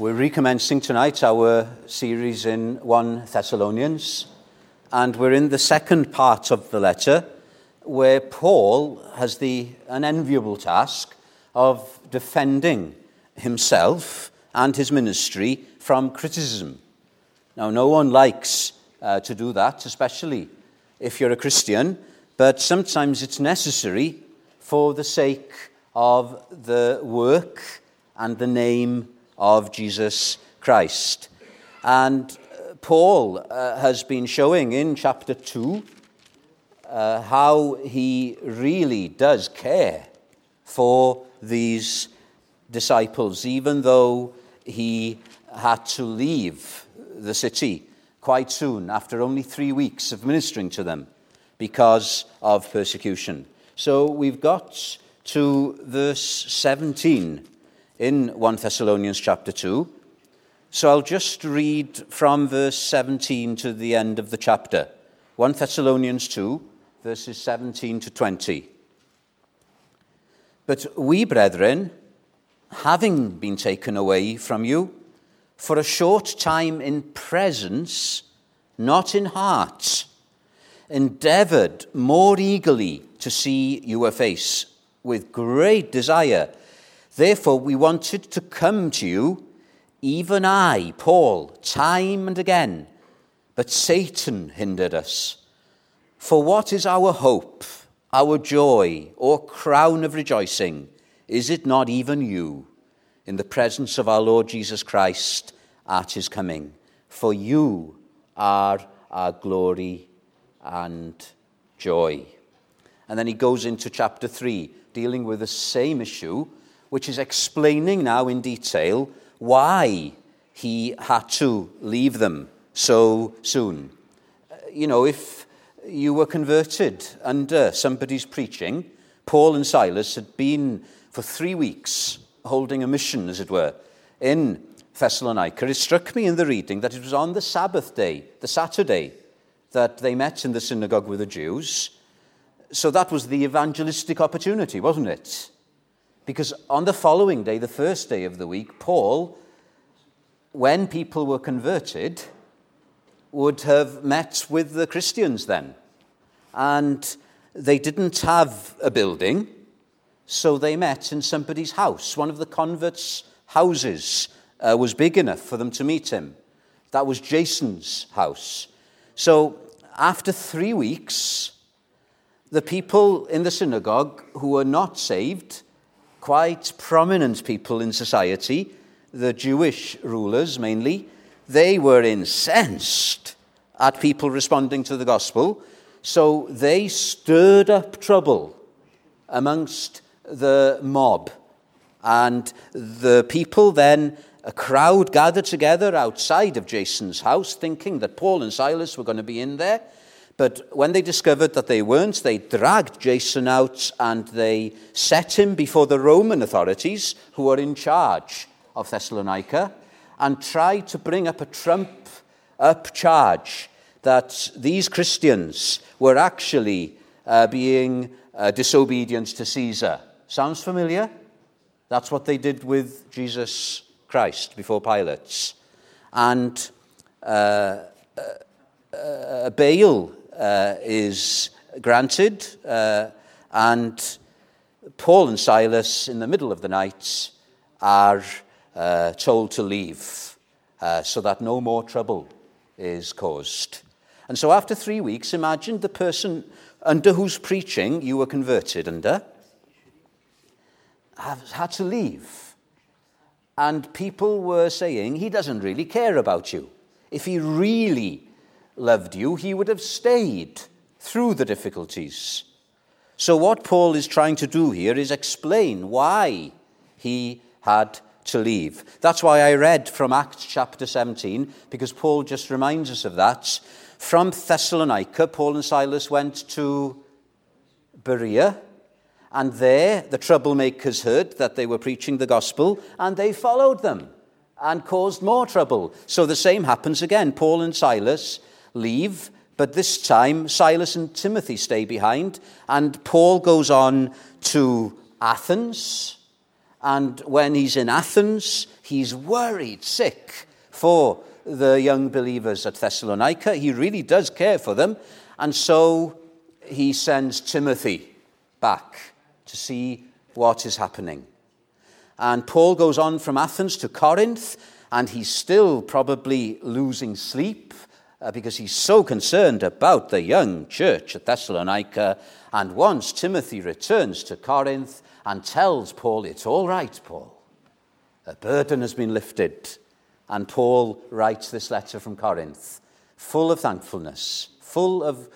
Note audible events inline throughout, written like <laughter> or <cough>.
We're recommencing tonight our series in 1 Thessalonians, and we're in the second part of the letter where Paul has the unenviable task of defending himself and his ministry from criticism. Now, no one likes uh, to do that, especially if you're a Christian, but sometimes it's necessary for the sake of the work and the name of Jesus Christ. And uh, Paul uh, has been showing in chapter 2 uh, how he really does care for these disciples, even though he had to leave the city quite soon, after only three weeks of ministering to them, because of persecution. So we've got to verse 17 in 1 Thessalonians chapter 2. So I'll just read from verse 17 to the end of the chapter. 1 Thessalonians 2, verses 17 to 20. But we, brethren, having been taken away from you for a short time in presence, not in heart, endeavored more eagerly to see your face with great desire Therefore, we wanted to come to you, even I, Paul, time and again, but Satan hindered us. For what is our hope, our joy, or crown of rejoicing? Is it not even you, in the presence of our Lord Jesus Christ at his coming? For you are our glory and joy. And then he goes into chapter 3, dealing with the same issue which is explaining now in detail why he had to leave them so soon. Uh, you know, if you were converted under somebody's preaching, Paul and Silas had been for three weeks holding a mission, as it were, in Thessalonica. It struck me in the reading that it was on the Sabbath day, the Saturday, that they met in the synagogue with the Jews. So that was the evangelistic opportunity, wasn't it? Because on the following day, the first day of the week, Paul, when people were converted, would have met with the Christians then. And they didn't have a building, so they met in somebody's house. One of the converts' houses uh, was big enough for them to meet him. That was Jason's house. So after three weeks, the people in the synagogue who were not saved quite prominent people in society, the Jewish rulers mainly, they were incensed at people responding to the gospel. So they stirred up trouble amongst the mob. And the people then, a crowd gathered together outside of Jason's house, thinking that Paul and Silas were going to be in there. But when they discovered that they weren't, they dragged Jason out and they set him before the Roman authorities who were in charge of Thessalonica and tried to bring up a trump up charge that these Christians were actually uh, being uh, disobedient to Caesar. Sounds familiar? That's what they did with Jesus Christ before Pilate. And uh, uh, uh bail uh, is granted, uh, and Paul and Silas, in the middle of the night, are uh, told to leave uh, so that no more trouble is caused. And so, after three weeks, imagine the person under whose preaching you were converted under had to leave. And people were saying, he doesn't really care about you. If he really loved you, he would have stayed through the difficulties. So, what Paul is trying to do here is explain why he had to leave. That's why I read from Acts chapter 17, because Paul just reminds us of that. From Thessalonica, Paul and Silas went to Berea, and there the troublemakers heard that they were preaching the gospel, and they followed them and caused more trouble. So the same happens again. Paul and Silas leave, but this time Silas and Timothy stay behind, and Paul goes on to Athens, And when he's in Athens, he's worried, sick for the young believers at Thessalonica. He really does care for them. And so he sends Timothy back to see what is happening. And Paul goes on from Athens to Corinth, and he's still probably losing sleep uh, because he's so concerned about the young church at Thessalonica. And once Timothy returns to Corinth and tells Paul, It's all right, Paul. A burden has been lifted. And Paul writes this letter from Corinth, full of thankfulness, full of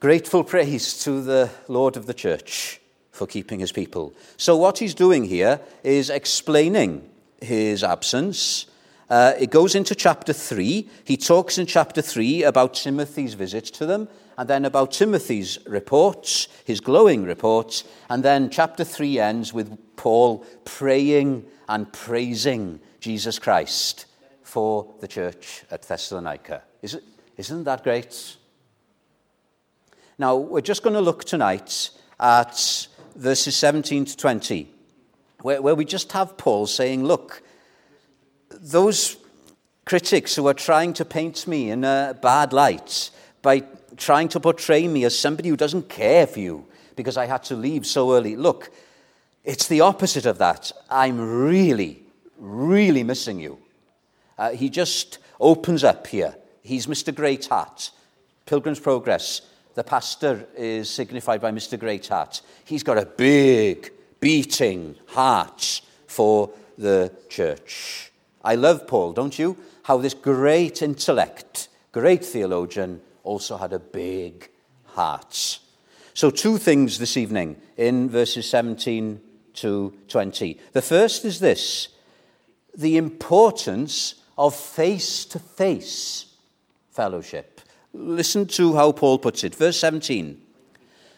grateful praise to the Lord of the church for keeping his people. So, what he's doing here is explaining his absence. Uh, it goes into chapter 3. He talks in chapter 3 about Timothy's visit to them, and then about Timothy's reports, his glowing reports, and then chapter 3 ends with Paul praying and praising Jesus Christ for the church at Thessalonica. Is isn't that great? Now, we're just going to look tonight at verses 17 to 20, where, where we just have Paul saying, Look, those critics who are trying to paint me in a bad light by trying to portray me as somebody who doesn't care for you because I had to leave so early. Look, it's the opposite of that. I'm really, really missing you. Uh, he just opens up here. He's Mr. Greatheart, Pilgrim's Progress. The pastor is signified by Mr. Greatheart. He's got a big, beating heart for the church. I love Paul, don't you? How this great intellect, great theologian, also had a big heart. So, two things this evening in verses 17 to 20. The first is this the importance of face to face fellowship. Listen to how Paul puts it. Verse 17.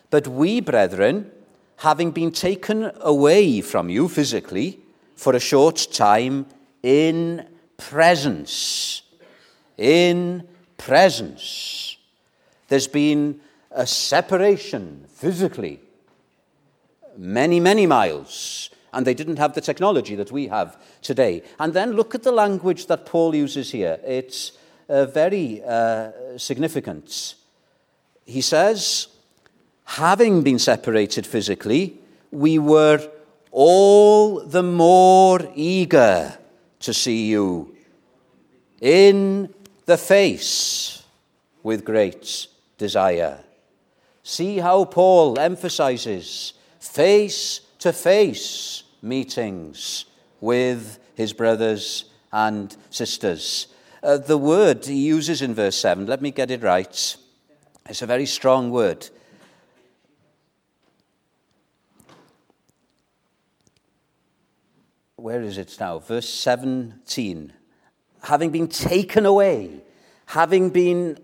But we, brethren, having been taken away from you physically for a short time in presence, in presence, there's been a separation physically, many, many miles, and they didn't have the technology that we have today. And then look at the language that Paul uses here. It's uh, very uh, significant. He says, having been separated physically, we were all the more eager to see you in the face with great desire. See how Paul emphasizes face to face meetings with his brothers and sisters. Uh, the word he uses in verse 7, let me get it right. It's a very strong word. Where is it now? Verse 17. Having been taken away, having been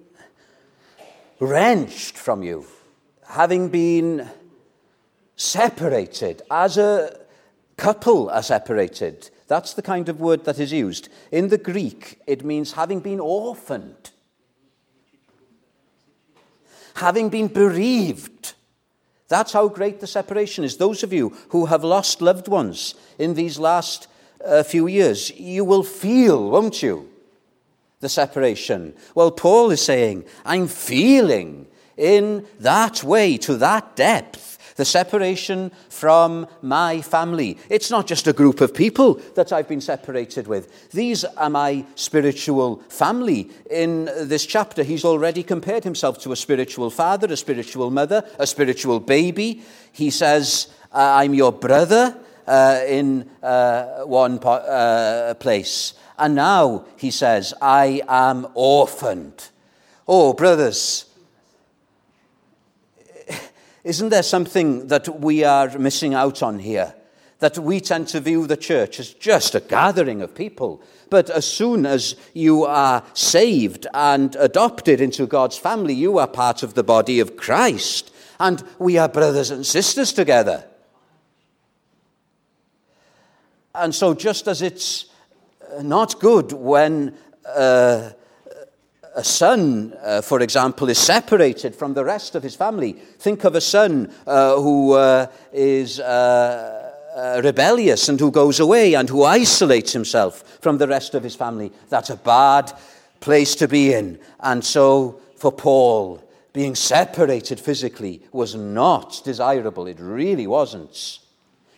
wrenched from you, having been separated, as a couple are separated, that's the kind of word that is used. In the Greek, it means having been orphaned, having been bereaved. That's how great the separation is. Those of you who have lost loved ones in these last uh, few years, you will feel, won't you, the separation. Well, Paul is saying, I'm feeling in that way, to that depth the separation from my family. It's not just a group of people that I've been separated with. These are my spiritual family. In this chapter, he's already compared himself to a spiritual father, a spiritual mother, a spiritual baby. He says, I'm your brother uh, in uh, one po- uh, place. And now he says, I am orphaned. Oh, brothers, isn't there something that we are missing out on here? That we tend to view the church as just a gathering of people. But as soon as you are saved and adopted into God's family, you are part of the body of Christ. And we are brothers and sisters together. And so, just as it's not good when uh, a son, uh, for example, is separated from the rest of his family. Think of a son uh, who uh, is uh, uh, rebellious and who goes away and who isolates himself from the rest of his family. That's a bad place to be in. And so for Paul, being separated physically was not desirable. It really wasn't.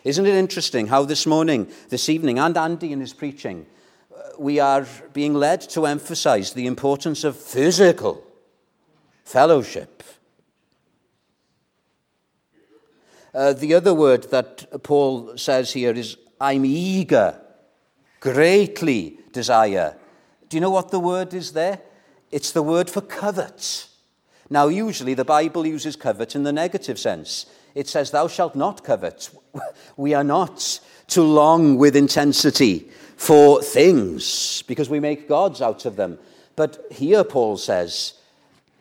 Isn't it interesting how this morning, this evening, and Andy in his preaching, we are being led to emphasize the importance of physical fellowship. Uh, the other word that Paul says here is, I'm eager, greatly desire. Do you know what the word is there? It's the word for covet. Now, usually the Bible uses covet in the negative sense. It says, Thou shalt not covet. <laughs> We are not to long with intensity for things because we make gods out of them. But here Paul says,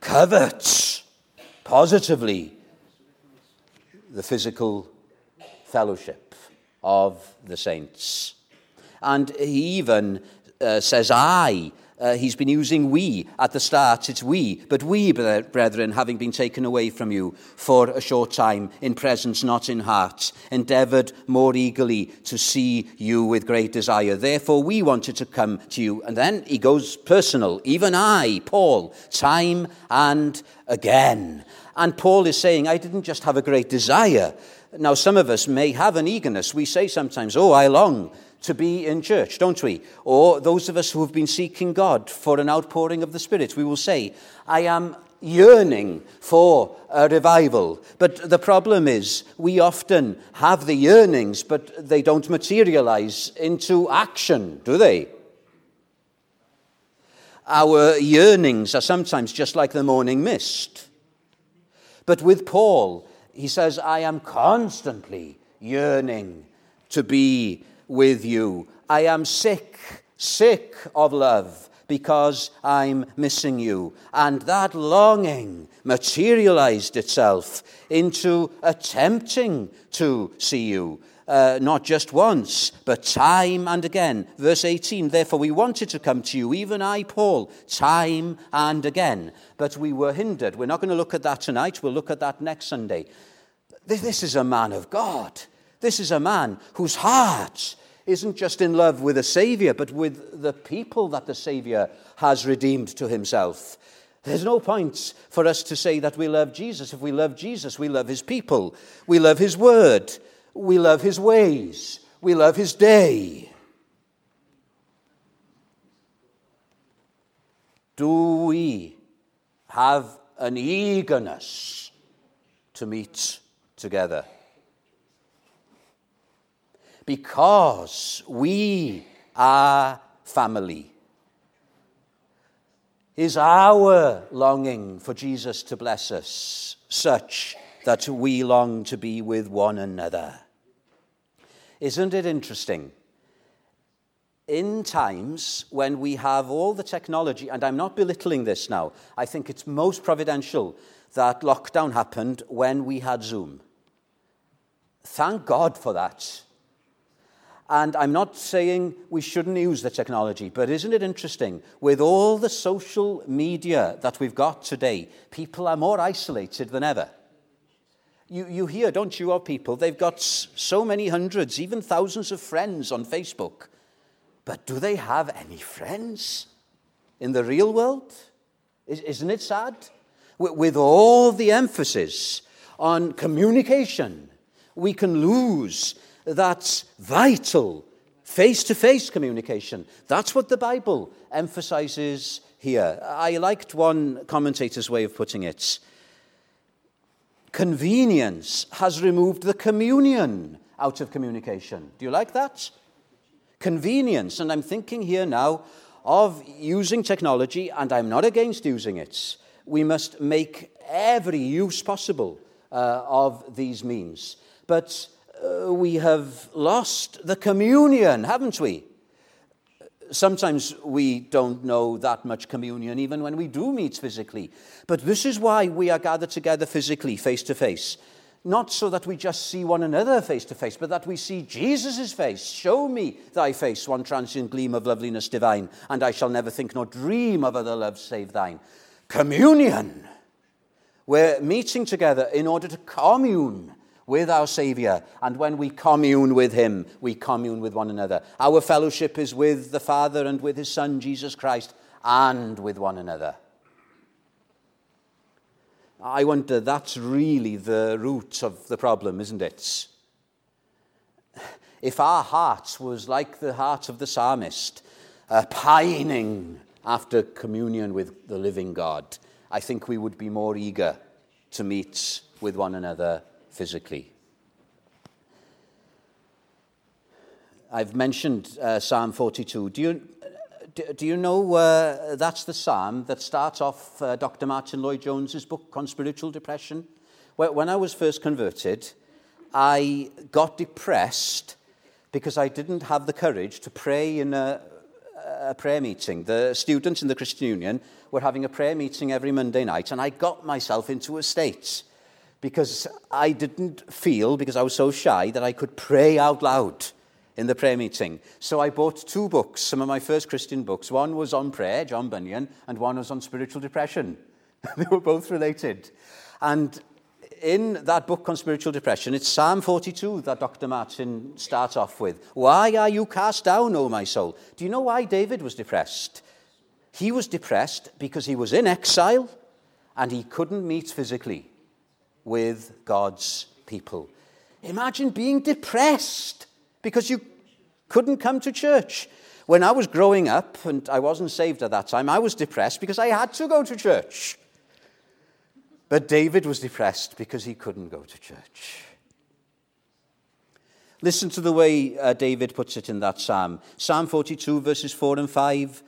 Covet positively the physical fellowship of the saints. And he even uh, says, I uh, he's been using we at the start. It's we. But we, brethren, having been taken away from you for a short time, in presence, not in heart, endeavoured more eagerly to see you with great desire. Therefore, we wanted to come to you. And then he goes personal. Even I, Paul, time and again. And Paul is saying, I didn't just have a great desire. Now, some of us may have an eagerness. We say sometimes, Oh, I long to be in church, don't we? Or those of us who have been seeking God for an outpouring of the Spirit, we will say, I am yearning for a revival. But the problem is, we often have the yearnings, but they don't materialize into action, do they? Our yearnings are sometimes just like the morning mist. But with Paul, he says, I am constantly yearning to be with you. I am sick, sick of love because I'm missing you. And that longing materialized itself into attempting to see you. Uh, not just once, but time and again. Verse 18, therefore we wanted to come to you, even I, Paul, time and again, but we were hindered. We're not going to look at that tonight, we'll look at that next Sunday. This is a man of God. This is a man whose heart isn't just in love with the Savior, but with the people that the Savior has redeemed to himself. There's no point for us to say that we love Jesus. If we love Jesus, we love his people, we love his word, we love his ways, we love his day. Do we have an eagerness to meet together? Because we are family. Is our longing for Jesus to bless us such that we long to be with one another? Isn't it interesting? In times when we have all the technology, and I'm not belittling this now, I think it's most providential that lockdown happened when we had Zoom. Thank God for that. And I'm not saying we shouldn't use the technology, but isn't it interesting? With all the social media that we've got today, people are more isolated than ever. You, you hear, don't you, of people, they've got so many hundreds, even thousands of friends on Facebook. But do they have any friends in the real world? Isn't it sad? With all the emphasis on communication, we can lose that's vital face to face communication. That's what the Bible emphasizes here. I liked one commentator's way of putting it. Convenience has removed the communion out of communication. Do you like that? Convenience, and I'm thinking here now of using technology, and I'm not against using it. We must make every use possible uh, of these means. But uh, we have lost the communion, haven't we? Sometimes we don't know that much communion even when we do meet physically. But this is why we are gathered together physically, face to face. Not so that we just see one another face to face, but that we see Jesus' face. Show me thy face, one transient gleam of loveliness divine, and I shall never think nor dream of other love save thine. Communion. We're meeting together in order to commune with our Saviour. And when we commune with Him, we commune with one another. Our fellowship is with the Father and with His Son, Jesus Christ, and with one another. I wonder, that's really the root of the problem, isn't it? If our hearts was like the heart of the psalmist, uh, pining after communion with the living God, I think we would be more eager to meet with one another physically. I've mentioned uh, Psalm 42. Do you, do you know uh, that's the psalm that starts off uh, Dr. Martyn Lloyd-Jones's book on spiritual depression? When I was first converted, I got depressed because I didn't have the courage to pray in a, a prayer meeting. The students in the Christian Union were having a prayer meeting every Monday night, and I got myself into a state because I didn't feel, because I was so shy, that I could pray out loud in the prayer meeting. So I bought two books, some of my first Christian books. One was on prayer, John Bunyan, and one was on spiritual depression. <laughs> they were both related. And in that book on spiritual depression, it's Psalm 42 that Dr. Martyn starts off with. Why are you cast down, O my soul? Do you know why David was depressed? He was depressed because he was in exile and he couldn't meet physically with God's people. Imagine being depressed because you couldn't come to church. When I was growing up, and I wasn't saved at that time, I was depressed because I had to go to church. But David was depressed because he couldn't go to church. Listen to the way uh, David puts it in that psalm. Psalm 42, verses 4 and 5.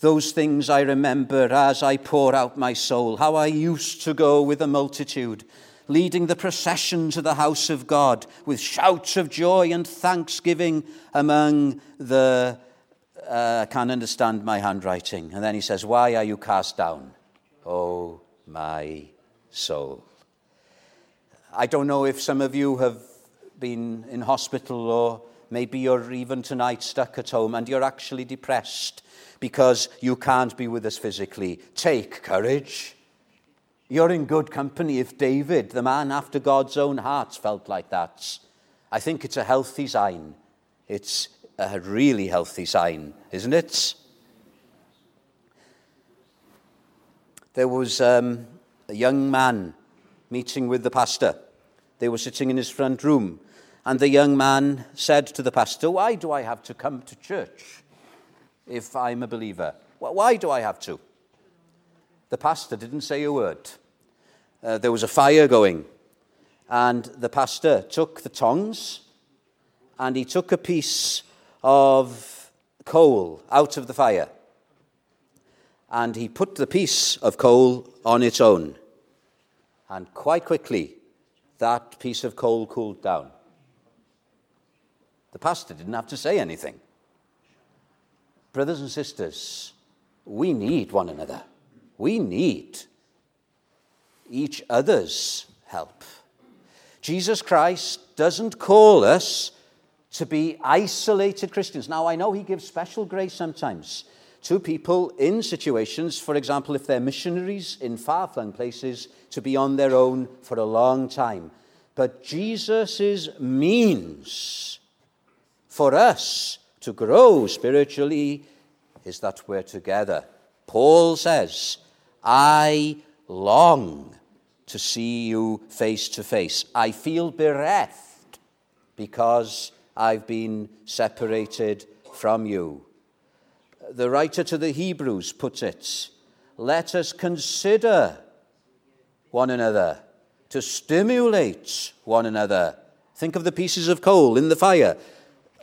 Those things I remember as I pour out my soul, how I used to go with a multitude leading the procession to the house of God with shouts of joy and thanksgiving among the. Uh, can't understand my handwriting. And then he says, Why are you cast down? Oh, my soul. I don't know if some of you have been in hospital or maybe you're even tonight stuck at home and you're actually depressed because you can't be with us physically. Take courage. You're in good company if David, the man after God's own heart, felt like that. I think it's a healthy sign. It's a really healthy sign, isn't it? There was um, a young man meeting with the pastor. They were sitting in his front room, and the young man said to the pastor, Why do I have to come to church if I'm a believer? Why do I have to? The pastor didn't say a word. Uh, there was a fire going, and the pastor took the tongs and he took a piece of coal out of the fire and he put the piece of coal on its own. And quite quickly, that piece of coal cooled down. The pastor didn't have to say anything. Brothers and sisters, we need one another. We need each other's help. Jesus Christ doesn't call us to be isolated Christians. Now, I know he gives special grace sometimes to people in situations, for example, if they're missionaries in far flung places, to be on their own for a long time. But Jesus' means for us to grow spiritually is that we're together. Paul says, I long to see you face to face. I feel bereft because I've been separated from you. The writer to the Hebrews puts it let us consider one another, to stimulate one another. Think of the pieces of coal in the fire.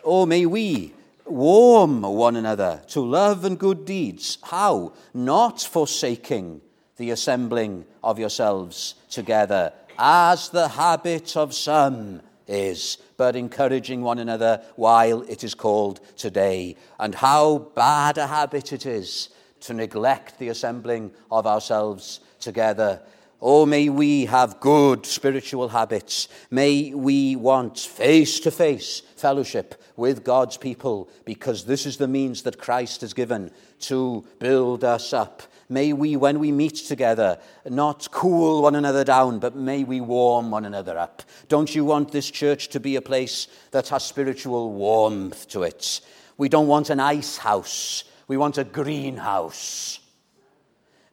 Or may we warm one another to love and good deeds. How? Not forsaking the assembling of yourselves together, as the habit of some is, but encouraging one another while it is called today. And how bad a habit it is to neglect the assembling of ourselves together. Oh, may we have good spiritual habits. May we want face to face fellowship with God's people because this is the means that Christ has given to build us up. May we, when we meet together, not cool one another down, but may we warm one another up. Don't you want this church to be a place that has spiritual warmth to it? We don't want an ice house, we want a greenhouse.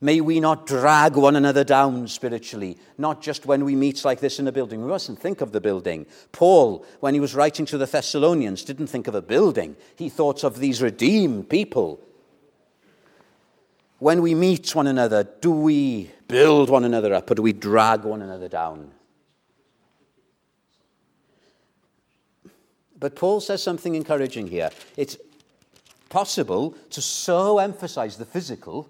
May we not drag one another down spiritually, not just when we meet like this in a building. We mustn't think of the building. Paul, when he was writing to the Thessalonians, didn't think of a building. He thought of these redeemed people. When we meet one another, do we build one another up or do we drag one another down? But Paul says something encouraging here. It's possible to so emphasize the physical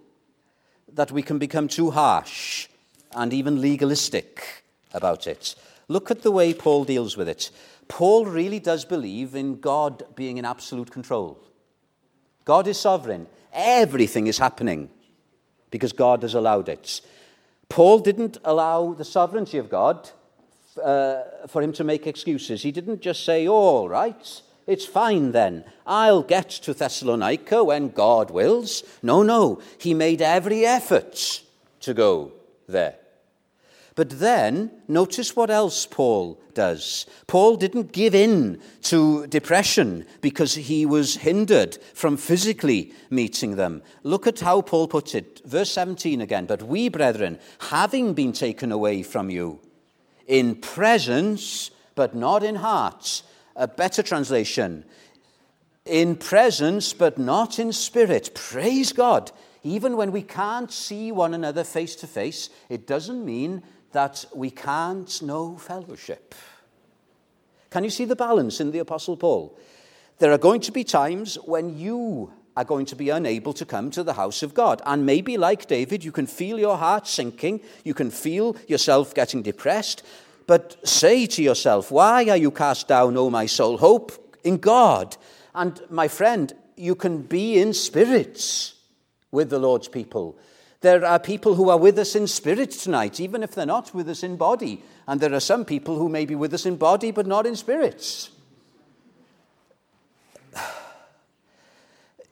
that we can become too harsh and even legalistic about it. Look at the way Paul deals with it. Paul really does believe in God being in absolute control. God is sovereign. Everything is happening because God has allowed it. Paul didn't allow the sovereignty of God uh, for him to make excuses. He didn't just say, oh, all right, it's fine then. I'll get to Thessalonica when God wills. No, no. He made every effort to go there. But then, notice what else Paul does. Paul didn't give in to depression because he was hindered from physically meeting them. Look at how Paul puts it. Verse 17 again. But we, brethren, having been taken away from you, in presence, but not in heart, a better translation, in presence but not in spirit. Praise God. Even when we can't see one another face to face, it doesn't mean that we can't know fellowship. Can you see the balance in the Apostle Paul? There are going to be times when you are going to be unable to come to the house of God. And maybe, like David, you can feel your heart sinking, you can feel yourself getting depressed. But say to yourself, Why are you cast down, O my soul? Hope in God. And my friend, you can be in spirits with the Lord's people. There are people who are with us in spirit tonight, even if they're not with us in body. And there are some people who may be with us in body but not in spirits. <sighs>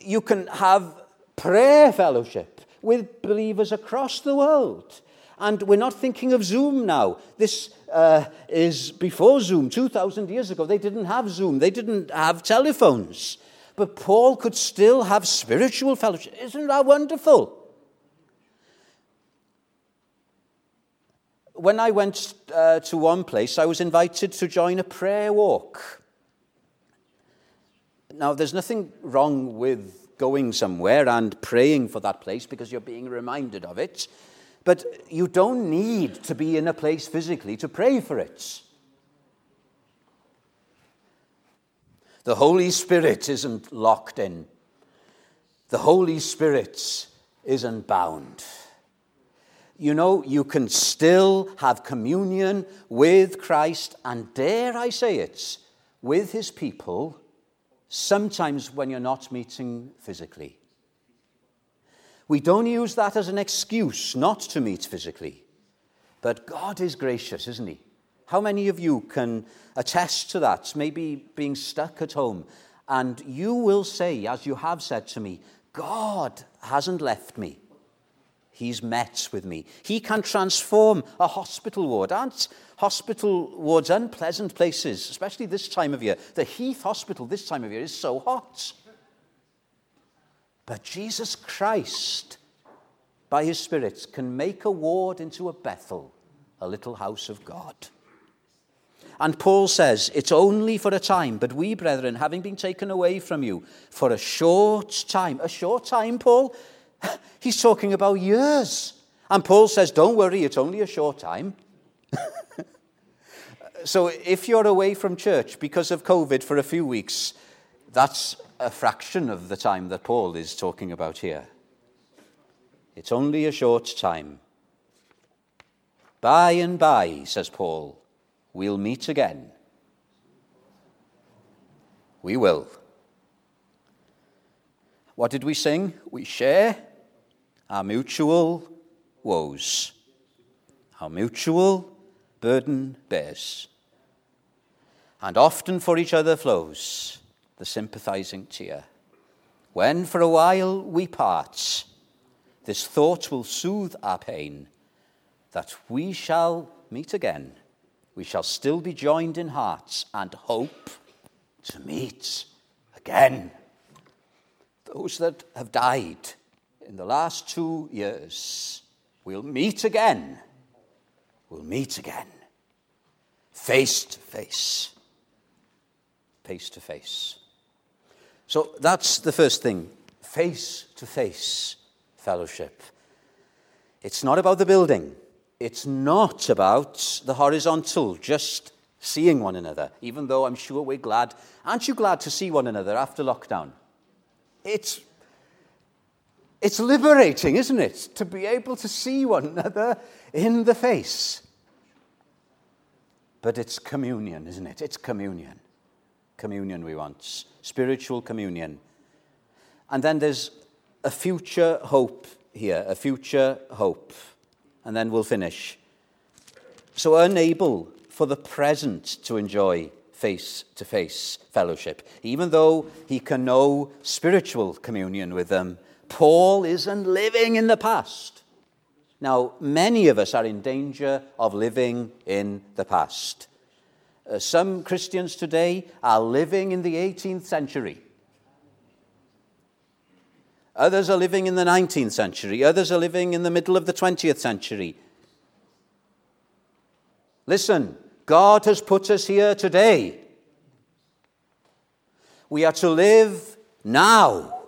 You can have prayer fellowship with believers across the world. And we're not thinking of Zoom now. This uh, is before Zoom. 2,000 years ago, they didn't have Zoom, they didn't have telephones. But Paul could still have spiritual fellowship. Isn't that wonderful? When I went uh, to one place, I was invited to join a prayer walk. Now, there's nothing wrong with going somewhere and praying for that place because you're being reminded of it. But you don't need to be in a place physically to pray for it. The Holy Spirit isn't locked in. The Holy Spirit isn't bound. You know, you can still have communion with Christ, and dare I say it, with his people, sometimes when you're not meeting physically. We don't use that as an excuse not to meet physically. But God is gracious, isn't He? How many of you can attest to that? Maybe being stuck at home. And you will say, as you have said to me, God hasn't left me. He's met with me. He can transform a hospital ward. Aren't hospital wards unpleasant places, especially this time of year? The Heath Hospital this time of year is so hot. But Jesus Christ, by his Spirit, can make a ward into a Bethel, a little house of God. And Paul says, It's only for a time, but we, brethren, having been taken away from you for a short time, a short time, Paul? <laughs> He's talking about years. And Paul says, Don't worry, it's only a short time. <laughs> so if you're away from church because of COVID for a few weeks, that's a fraction of the time that Paul is talking about here. It's only a short time. By and by, says Paul, we'll meet again. We will. What did we sing? We share our mutual woes. our mutual burden bears. And often for each other flows the sympathizing tear. When for a while we part, this thought will soothe our pain that we shall meet again. We shall still be joined in hearts and hope to meet again. Those that have died in the last two years will meet again. We'll meet again. Face to face. Face to face. So that's the first thing face to face fellowship. It's not about the building, it's not about the horizontal, just seeing one another, even though I'm sure we're glad. Aren't you glad to see one another after lockdown? It's, it's liberating, isn't it? To be able to see one another in the face. But it's communion, isn't it? It's communion. Communion we want, spiritual communion. And then there's a future hope here, a future hope. And then we'll finish. So, unable for the present to enjoy face to face fellowship, even though he can know spiritual communion with them, Paul isn't living in the past. Now, many of us are in danger of living in the past. Uh, some Christians today are living in the 18th century. Others are living in the 19th century. Others are living in the middle of the 20th century. Listen, God has put us here today. We are to live now.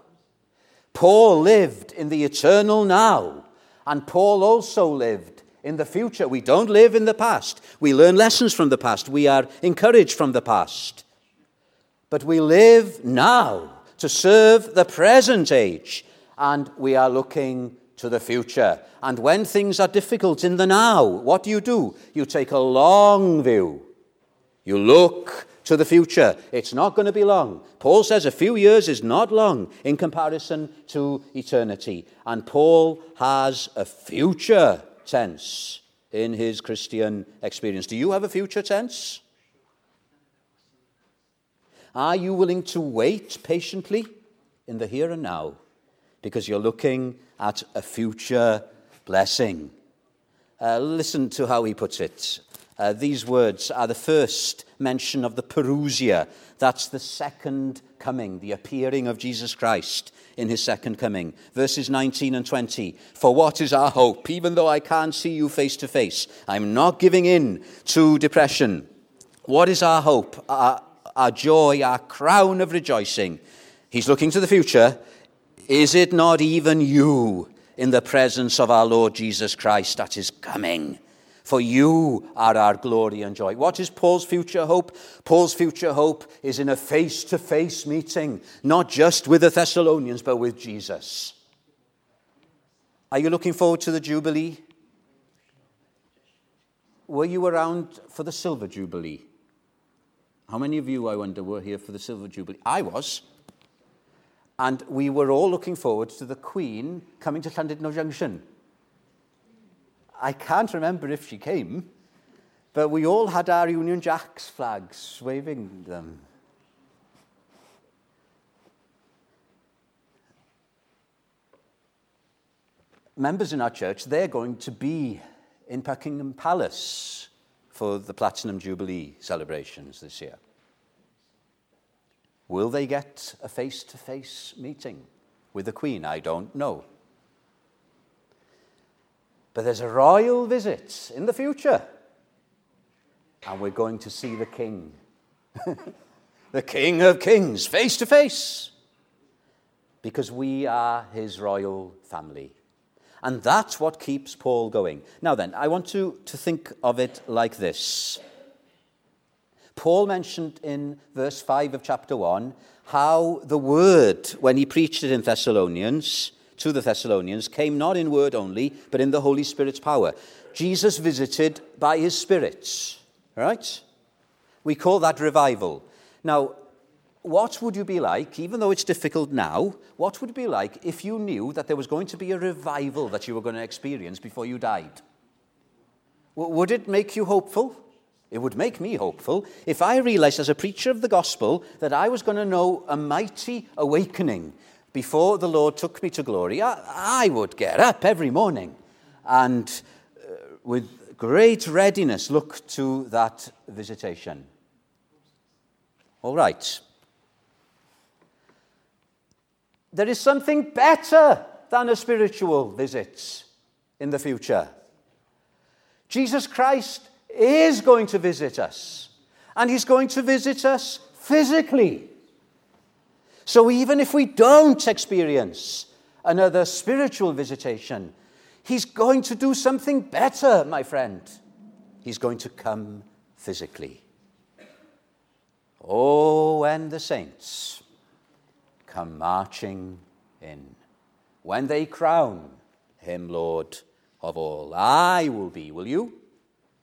Paul lived in the eternal now, and Paul also lived in the future. We don't live in the past. We learn lessons from the past. We are encouraged from the past. But we live now to serve the present age, and we are looking to the future. And when things are difficult in the now, what do you do? You take a long view. You look to the future. It's not going to be long. Paul says a few years is not long in comparison to eternity. And Paul has a future tense in his Christian experience. Do you have a future tense? Are you willing to wait patiently in the here and now because you're looking at a future blessing? Uh, listen to how he puts it. Uh, these words are the first mention of the parousia. That's the second coming, the appearing of Jesus Christ in his second coming. Verses 19 and 20. For what is our hope? Even though I can't see you face to face, I'm not giving in to depression. What is our hope? Our, our joy, our crown of rejoicing. He's looking to the future. Is it not even you in the presence of our Lord Jesus Christ that is coming? For you are our glory and joy. What is Paul's future hope? Paul's future hope is in a face to face meeting, not just with the Thessalonians, but with Jesus. Are you looking forward to the Jubilee? Were you around for the Silver Jubilee? How many of you, I wonder, were here for the Silver Jubilee? I was. And we were all looking forward to the Queen coming to Llandudno Junction. I can't remember if she came, but we all had our Union Jacks flags waving them. Members in our church, they're going to be in Buckingham Palace for the Platinum Jubilee celebrations this year. Will they get a face to face meeting with the Queen? I don't know. But there's a royal visit in the future. And we're going to see the King. <laughs> the King of Kings, face to face. Because we are his royal family. And that's what keeps Paul going. Now, then, I want to, to think of it like this. Paul mentioned in verse 5 of chapter 1 how the word, when he preached it in Thessalonians, to the Thessalonians came not in word only, but in the Holy Spirit's power. Jesus visited by his Spirit. Right? We call that revival. Now, what would you be like, even though it's difficult now, what would it be like if you knew that there was going to be a revival that you were going to experience before you died? Would it make you hopeful? It would make me hopeful if I realized as a preacher of the gospel that I was going to know a mighty awakening before the Lord took me to glory. I, I would get up every morning and uh, with great readiness look to that visitation. All right. There is something better than a spiritual visit in the future. Jesus Christ is going to visit us, and he's going to visit us physically. So even if we don't experience another spiritual visitation, he's going to do something better, my friend. He's going to come physically. Oh, when the saints come marching in, when they crown him Lord of all, I will be, will you?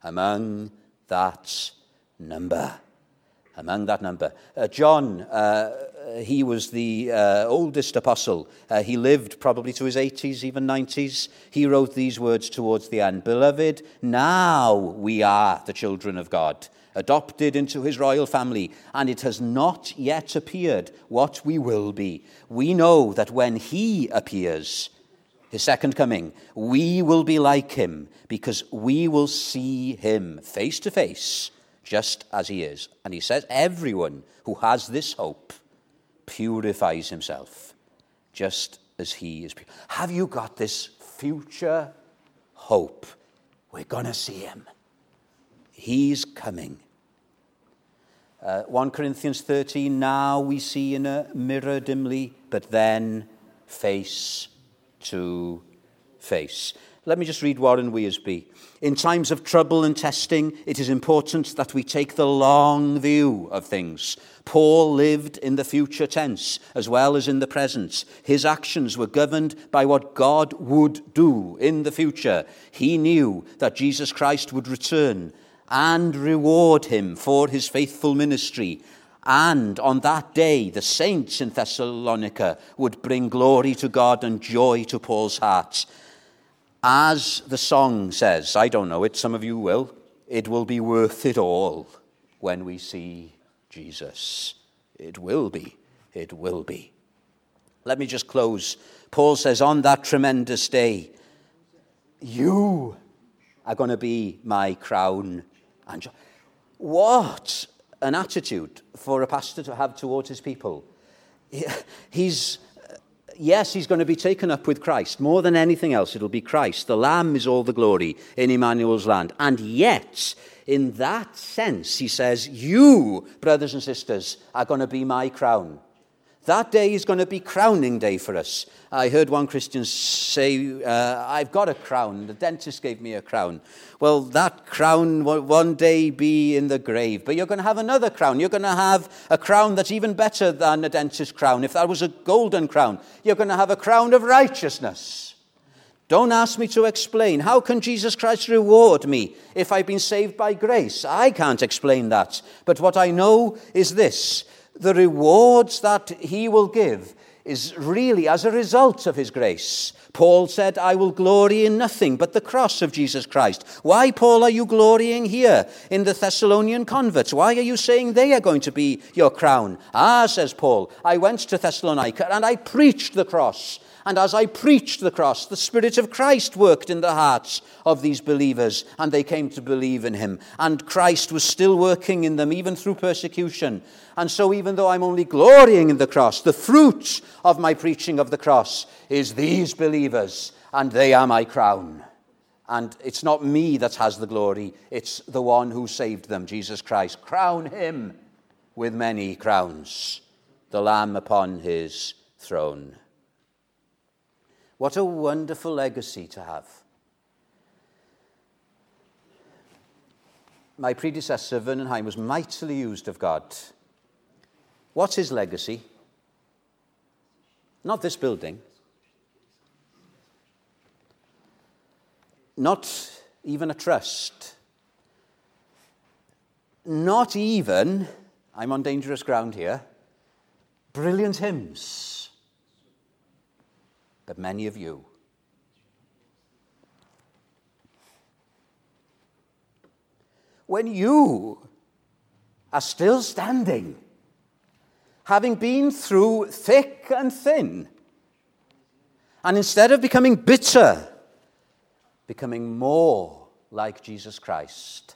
among that number. Among that number. Uh, John, uh, he was the uh, oldest apostle. Uh, he lived probably to his 80s, even 90s. He wrote these words towards the end Beloved, now we are the children of God, adopted into his royal family, and it has not yet appeared what we will be. We know that when he appears, his second coming, we will be like him because we will see him face to face just as he is. And he says, everyone who has this hope purifies himself just as he is. Have you got this future hope? We're going to see him. He's coming. Uh, 1 Corinthians 13, now we see in a mirror dimly, but then face to face. Let me just read Warren Wiersbe. In times of trouble and testing, it is important that we take the long view of things. Paul lived in the future tense as well as in the present. His actions were governed by what God would do in the future. He knew that Jesus Christ would return and reward him for his faithful ministry and on that day, the saints in Thessalonica would bring glory to God and joy to Paul's heart. As the song says, I don't know it, some of you will, it will be worth it all when we see Jesus. It will be. It will be. Let me just close. Paul says, On that tremendous day, you are going to be my crown. What an attitude for a pastor to have towards his people. He's, yes, he's going to be taken up with Christ. More than anything else, it'll be Christ. The Lamb is all the glory in Emmanuel's land. And yet, in that sense, he says, You, brothers and sisters, are going to be my crown. That day is going to be crowning day for us. I heard one Christian say, uh, I've got a crown. The dentist gave me a crown. Well, that crown will one day be in the grave, but you're going to have another crown. You're going to have a crown that's even better than a dentist's crown. If that was a golden crown, you're going to have a crown of righteousness. Don't ask me to explain. How can Jesus Christ reward me if I've been saved by grace? I can't explain that. But what I know is this the rewards that he will give is really as a result of his grace. Paul said, I will glory in nothing but the cross of Jesus Christ. Why, Paul, are you glorying here in the Thessalonian converts? Why are you saying they are going to be your crown? Ah, says Paul, I went to Thessalonica and I preached the cross. And as I preached the cross, the Spirit of Christ worked in the hearts of these believers, and they came to believe in him. And Christ was still working in them, even through persecution. And so, even though I'm only glorying in the cross, the fruit of my preaching of the cross is these believers, and they are my crown. And it's not me that has the glory, it's the one who saved them, Jesus Christ. Crown him with many crowns, the Lamb upon his throne. What a wonderful legacy to have. My predecessor, Vernon Higham, was mightily used of God. What's his legacy? Not this building. Not even a trust. Not even, I'm on dangerous ground here, brilliant hymns but many of you. when you are still standing, having been through thick and thin, and instead of becoming bitter, becoming more like Jesus Christ.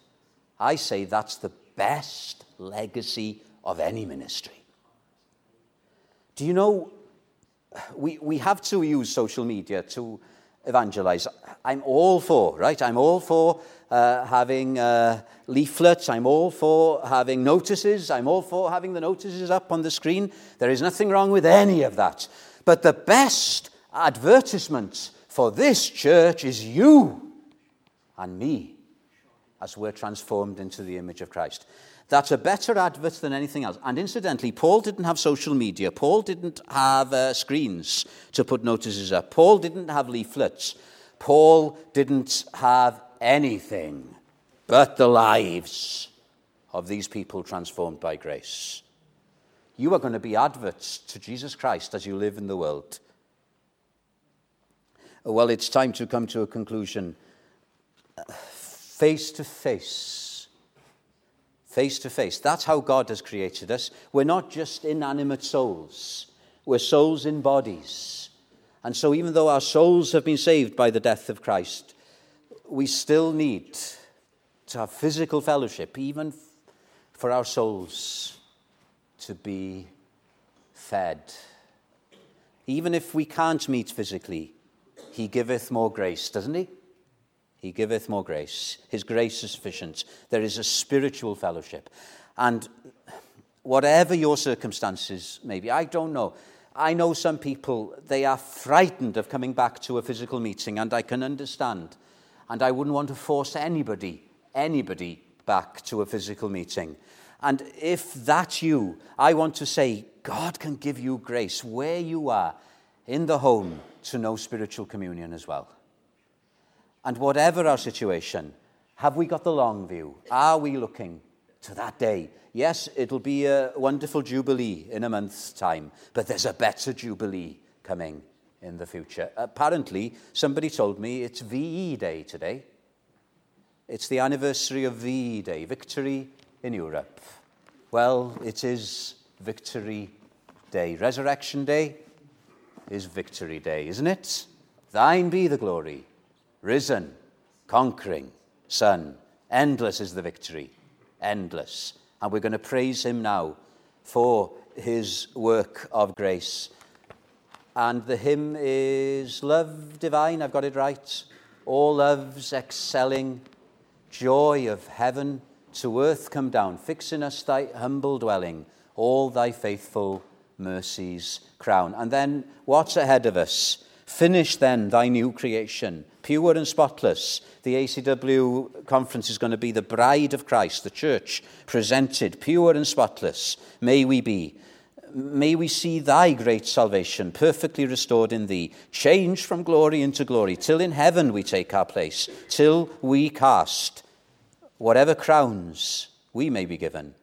I say that's the best legacy of any ministry. Do you know, we, we have to use social media to evangelize. I'm all for, right? I'm all for uh, having uh, leaflets. I'm all for having notices. I'm all for having the notices up on the screen. There is nothing wrong with any of that. But the best advertisement for this church is you and me as we're transformed into the image of Christ. That's a better advert than anything else. And incidentally, Paul didn't have social media. Paul didn't have uh, screens to put notices up. Paul didn't have leaflets. Paul didn't have anything but the lives of these people transformed by grace. You are going to be adverts to Jesus Christ as you live in the world. Well, it's time to come to a conclusion. Face to face. Face to face. That's how God has created us. We're not just inanimate souls, we're souls in bodies. And so, even though our souls have been saved by the death of Christ, we still need to have physical fellowship, even for our souls to be fed. Even if we can't meet physically, he giveth more grace, doesn't he? He giveth more grace. His grace is sufficient. There is a spiritual fellowship. And whatever your circumstances may be, I don't know. I know some people, they are frightened of coming back to a physical meeting, and I can understand. And I wouldn't want to force anybody, anybody back to a physical meeting. And if that's you, I want to say, God can give you grace where you are in the home to know spiritual communion as well. And whatever our situation, have we got the long view? Are we looking to that day? Yes, it'll be a wonderful Jubilee in a month's time, but there's a better Jubilee coming in the future. Apparently, somebody told me it's VE Day today. It's the anniversary of VE Day, Victory in Europe. Well, it is Victory Day. Resurrection Day, is Victory Day, isn't it? Thine be the glory, risen, conquering, Son. Endless is the victory, endless. And we're going to praise him now for his work of grace. And the hymn is Love Divine, I've got it right. All loves excelling, joy of heaven to earth come down, fix in us thy humble dwelling, all thy faithful mercies crown. And then what's ahead of us? Finish then thy new creation, pure and spotless. The ACW conference is going to be the bride of Christ, the church, presented pure and spotless. May we be. May we see thy great salvation perfectly restored in thee, changed from glory into glory, till in heaven we take our place, till we cast whatever crowns we may be given,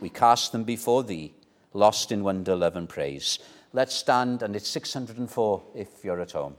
we cast them before thee lost in wonder, love, and praise. Let's stand, and it's 604 if you're at home.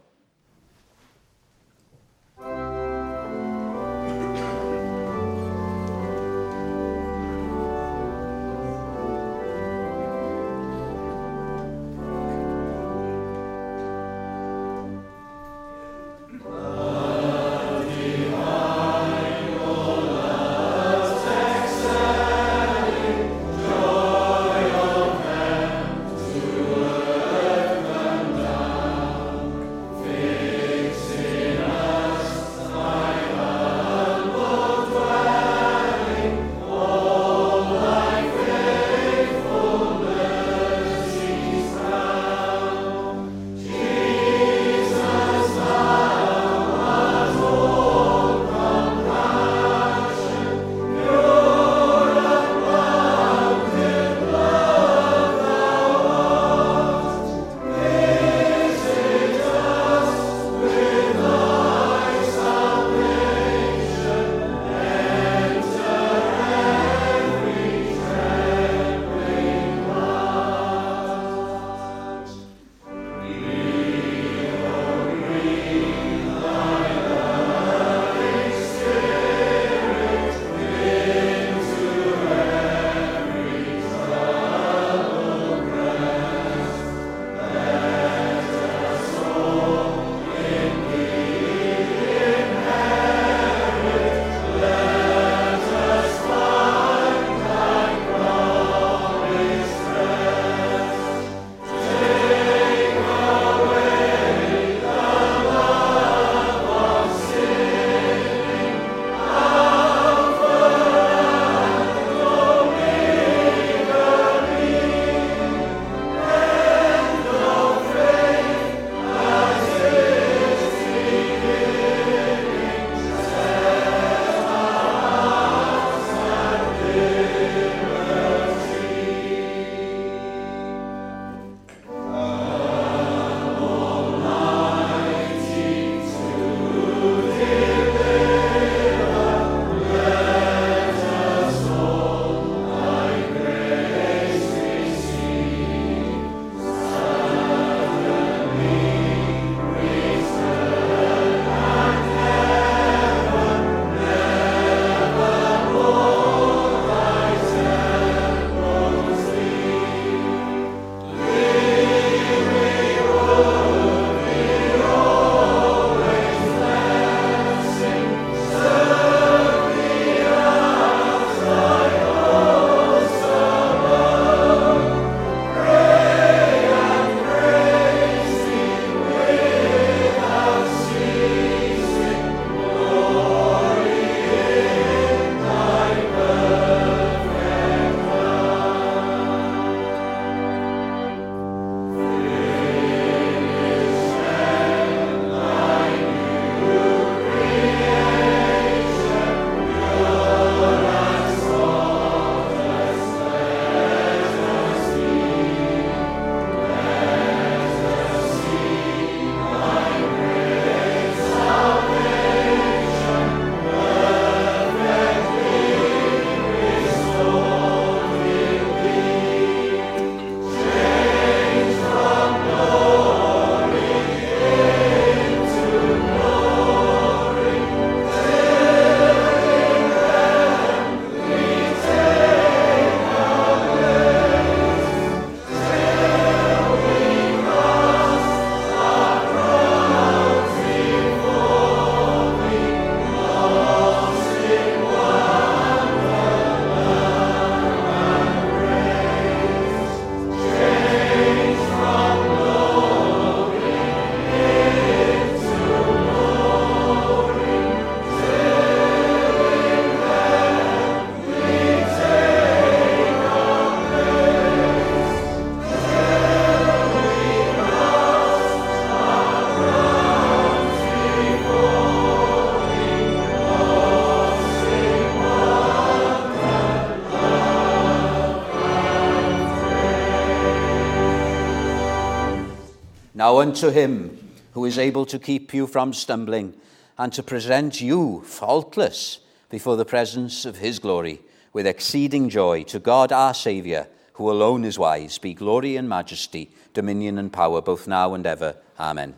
Unto him who is able to keep you from stumbling and to present you faultless before the presence of his glory with exceeding joy to God our Saviour, who alone is wise, be glory and majesty, dominion and power, both now and ever. Amen.